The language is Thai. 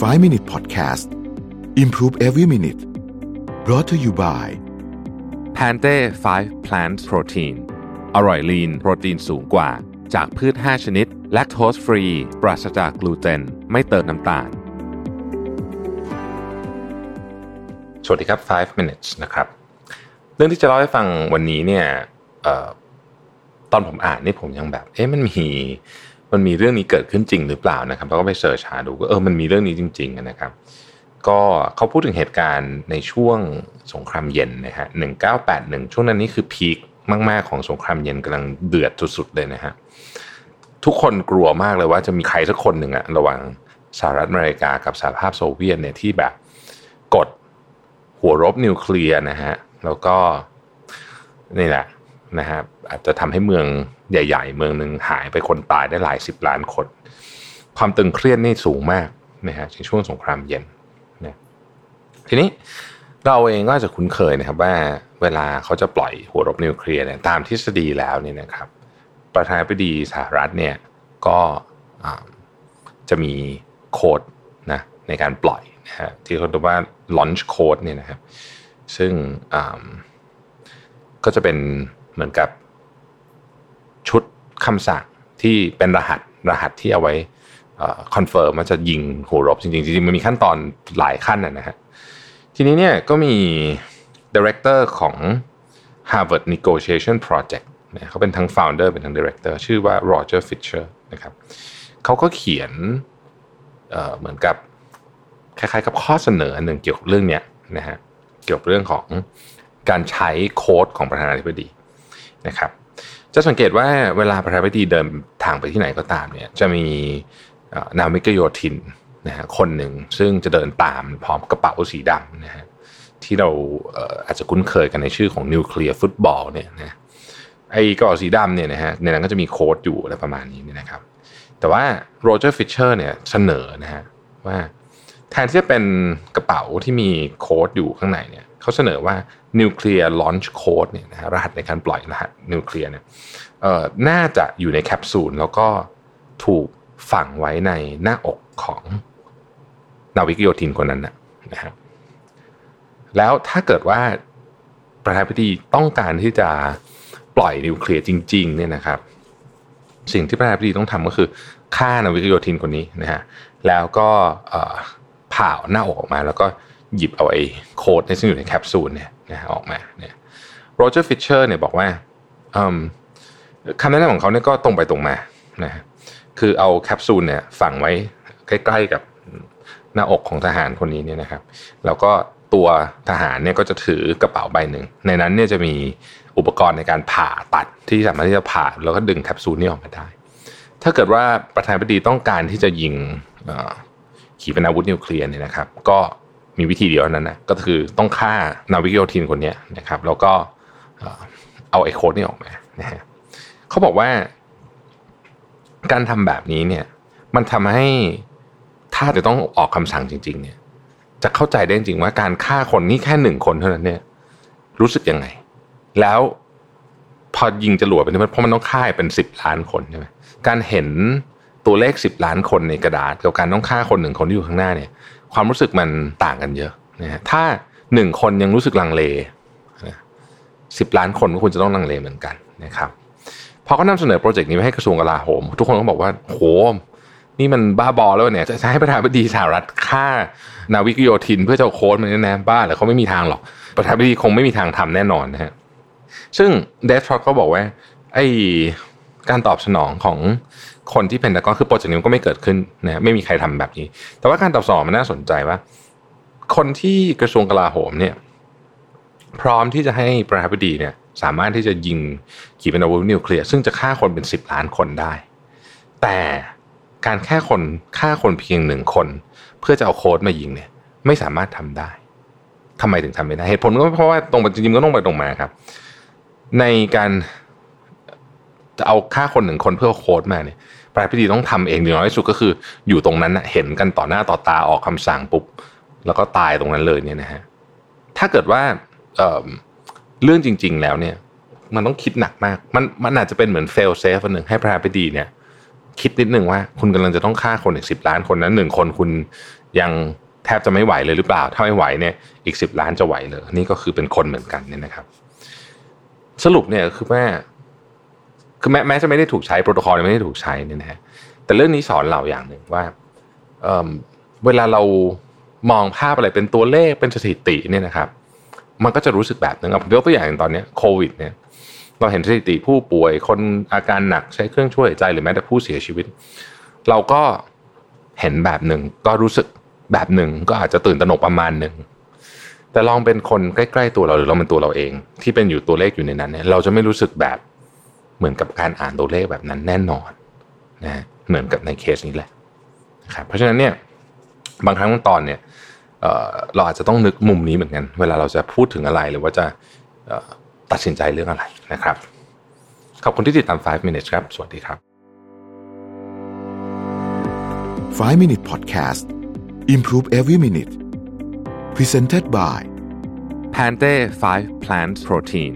5 Minute Podcast Improve Every Minute brought to you by แพนเต้5 Plant Protein อร่อยลีนโปรตีนสูงกว่า จากพืช 5 ชนิด แลคโตสฟรี ปราศจากกลูเตน ไม่เติมน้ำตาล สวัสดีครับ 5 minutes นะครับ เรื่องที่จะเล่าให้ฟังวันนี้เนี่ยออตอนผมอ่านนี่ผมยังแบบ เอ๊ะมันมี มันมีเรื่องนี้เกิดขึ้นจริงหรือเปล่านะครับแล้วก็ไปเสิร์ชหาดูก็เออมันมีเรื่องนี้จริง ๆ นะครับ ก็เขาพูดถึงเหตุการณ์ในช่วงสงครามเย็นนะฮะ1981ช่วงนั้นนี่คือพีคมาก ๆ ของสงครามเย็นกำลังเดือดสุดๆเลยนะฮะทุกคนกลัวมากเลยว่าจะมีใครสักคนหนึ่งอะระหว่างสหรัฐอเมริกากับสหภาพโซเวียตเนี่ยที่แบบกดหัวรบนิวเคลียร์นะฮะแล้วก็นี่แหละ นะฮะอาจจะทำให้เมืองใหญ่ ๆ เมืองหนึ่งหายไปคนตายได้หลายสิบล้านคน ความตึงเครียดนี่สูงมากนะฮะในช่วงสงครามเย็นนะทีนี้เราเองก็จะคุ้นเคยนะครับว่าเวลาเขาจะปล่อยหัวรบนิวเคลียร์เนี่ยตามทฤษฎีแล้วเนี่ยนะครับ ประธานาธิบดีสหรัฐเนี่ยก็จะมีโค้ดนะในการปล่อยนะฮะที่เขาเรียกว่า launch code เนี่ยนะครับ ซึ่งก็จะเป็น เหมือนกับชุดคำสั่งที่เป็นรหัสรหัสที่เอาไว้ confirm ว่าจะยิงหัวรบจริงๆจริงๆมันมีขั้นตอนหลายขั้นนะฮะทีนี้เนี่ยก็มี director ของ Harvard Negotiation Project นะเขาเป็นทั้ง founder เป็นทั้ง director ชื่อว่า Roger Fisher นะครับเขาก็เขียนเเหมือนกับคล้ายๆกับข้อเสนออันหนึ่งเกี่ยวกับเรื่องนี้นะฮะเกี่ยวกับเรื่องของการใช้โค้ดของประธานาธิบดี นะครับ จะสังเกตว่าเวลาประธานาธิบดีเดินทางไปที่ไหนก็ตามเนี่ยจะมีนาวิกโยธินนะฮะคนหนึ่งซึ่งจะเดินตามพร้อมกระเป๋าสีดำนะฮะที่เราอาจจะคุ้นเคยกันในชื่อของนิวเคลียร์ฟุตบอลเนี่ยนะไอ้กระเป๋าสีดำเนี่ยนะฮะในนั้นก็จะมีโค้ดอยู่อะไรประมาณนี้นะครับ แต่ว่าโรเจอร์ฟิชเชอร์เนี่ยเสนอนะฮะว่า แทนที่จะเป็นกระเป๋าที่มีโค้ดอยู่ข้างในเนี่ยเขาเสนอว่า nuclear launch code เนี่ยนะรหัสในการปล่อยรหัสนิวเคลียร์เนี่ยน่าจะอยู่ในแคปซูลแล้วก็ถูกฝังไว้ในหน้าอกของนาวิกโยธินคนนั้นนะนะฮะแล้วถ้าเกิดว่าประธานาธิบดีต้องการที่จะปล่อยนิวเคลียร์จริงๆเนี่ยนะครับ สิ่งที่ประธานาธิบดีต้องทำก็คือฆ่านาวิกโยธินคนนี้นะฮะแล้วก็ ผ่าหน้าอกออกมา แล้วก็หยิบเอาไอ้โค้ดที่อยู่ในแคปซูลเนี่ยนะออกมาเนี่ยโรเจอร์ฟิชเชอร์เนี่ยบอกว่าคำแนะนำของเขาเนี่ยก็ตรงไปตรงมานะคือเอาแคปซูลเนี่ยฝังไว้ใกล้ๆกับหน้าอกของทหารคนนี้เนี่ยนะครับ แล้วก็ตัวทหารเนี่ยก็จะถือกระเป๋าใบหนึ่ง ในนั้นเนี่ยจะมีอุปกรณ์ในการผ่าตัดที่สามารถที่จะผ่าแล้วก็ดึงแคปซูลนี้ออกมาได้ ถ้าเกิดว่าประธานาธิบดีต้องการที่จะยิง ขีปนาวุธนิวเคลียร์เนี่ยนะครับ ก็มีวิธีเดียวนั้นนะก็คือต้องฆ่านาวิกโยธินคนนี้นะครับ แล้วก็เอาไอ้โค้ดนี่ออกมานะฮะเขาบอกว่า การทำแบบนี้เนี่ย มันทำให้ถ้าจะต้องออกคำสั่งจริง ๆ เนี่ย จะเข้าใจได้จริงว่าการฆ่าคนนี่แค่หนึ่งคนเท่านั้นเนี่ย รู้สึกยังไง แล้วพอยิงจรวดไปนี่เพราะมันต้องฆ่าเป็นสิบล้านคนใช่ไหมการเห็น ตัวเลขสิบล้านคนในกระดาษกับการต้องฆ่าคนหนึ่งคนที่อยู่ข้างหน้าเนี่ย ความรู้สึกมันต่างกันเยอะนะฮะถ้าหนึ่งคนยังรู้สึกลังเลสิบล้านคนก็ควรจะต้องลังเลเหมือนกันนะครับพอเขานำเสนอโปรเจกต์นี้ไปให้กระทรวงกลาโหม ทุกคนก็บอกว่าโหนี่มันบ้าบอแล้วเนี่ยจะให้ประธานาธิบดีสหรัฐฆ่านาวิกโยธิน เพื่อจะโค้ดมันแน่บ้าหรือเขาไม่มีทางหรอก ประธานาธิบดีคงไม่มีทางทำแน่นอนนะฮะซึ่งเดฟทรอตก็บอกว่าไอ้การตอบสนองของ คนที่เพนทากอนคือโปรเจกต์นี้ก็ไม่เกิดขึ้นนะไม่มีใครทำแบบนี้ แต่ว่าการตอบสนองมันน่าสนใจว่า คนที่กระทรวงกลาโหมเนี่ย พร้อมที่จะให้ประธานาธิบดีเนี่ย สามารถที่จะยิงขีปนาวุธนิวเคลียร์ซึ่งจะฆ่าคนเป็นสิบล้านคนได้ แต่การแค่คนฆ่าคนเพียงหนึ่งคน เพื่อจะเอาโค้ดมายิงเนี่ย ไม่สามารถทำได้ทำไมถึงทำไม่ได้เหตุผลก็เพราะว่าตรงจริงก็ต้องไปตรงมาครับ ในการ จะเอาฆ่าคนหนึ่งคนเพื่อโค้ดมาเนี่ยปลายพิธีต้องทำเองดีน้อยที่สุดก็คือ อยู่ตรงนั้นเห็นกันต่อหน้าต่อตาออกคำสั่งปุ๊บแล้วก็ตายตรงนั้นเลยเนี่ยนะฮะถ้าเกิดว่าเรื่องจริง ๆ แล้วเนี่ย มันต้องคิดหนักมาก มันมันอาจจะเป็นเหมือน fail-safe อันหนึ่งให้ประธานาธิบดีเนี่ย คิดนิดหนึ่งว่า คุณกำลังจะต้องฆ่าคนอีกสิบล้านคนนั้นหนึ่งคนคุณยังแทบจะไม่ไหวเลยหรือเปล่า ถ้าไม่ไหวเนี่ยอีกสิบล้านจะไหวเลยนี่ก็คือเป็นคนเหมือนกันเนี่ยนะครับ สรุปเนี่ยคือแม่ คือแม้แม้จะไม่ได้ถูกใช้โปรโตคอลไม่ได้ถูกใช้นี่นะฮะแต่เรื่องนี้สอนเราอย่างหนึ่งว่าเเวลาเรามองภาพอะไรเป็นตัวเลขเป็นสถิติเนี่ยนะครับ มันก็จะรู้สึกแบบนึงผมยกตัวอย่างตอนนี้โควิดเนี่ยเราเห็นสถิติผู้ป่วยคนอาการหนักใช้เครื่องช่วยหายใจหรือแม้แต่ผู้เสียชีวิต เราก็เห็นแบบหนึ่งก็รู้สึกแบบหนึ่งก็อาจจะตื่นตระหนกประมาณหนึ่งแต่ลองเป็นคนใกล้ ๆ ตัวเราหรือเราเป็นตัวเราเอง ที่เป็นอยู่ตัวเลขอยู่ในนั้นเนี่ยเราจะไม่รู้สึกแบบ เหมือนกับการอ่านตัวเลขแบบนั้นแน่นอนนะเหมือนกับในเคสนี้แหละนะครับเพราะฉะนั้นเนี่ยบางครั้งบางตอนเนี่ยเราอาจจะต้องนึกมุมนี้เหมือนกัน เวลาเราจะพูดถึงอะไรหรือว่าจะตัดสินใจเรื่องอะไรนะครับ ขอบคุณที่ติดตาม 5 minutes ครับ สวัสดีครับ 5 minute podcast improve every minute presented by Pante 5 plant protein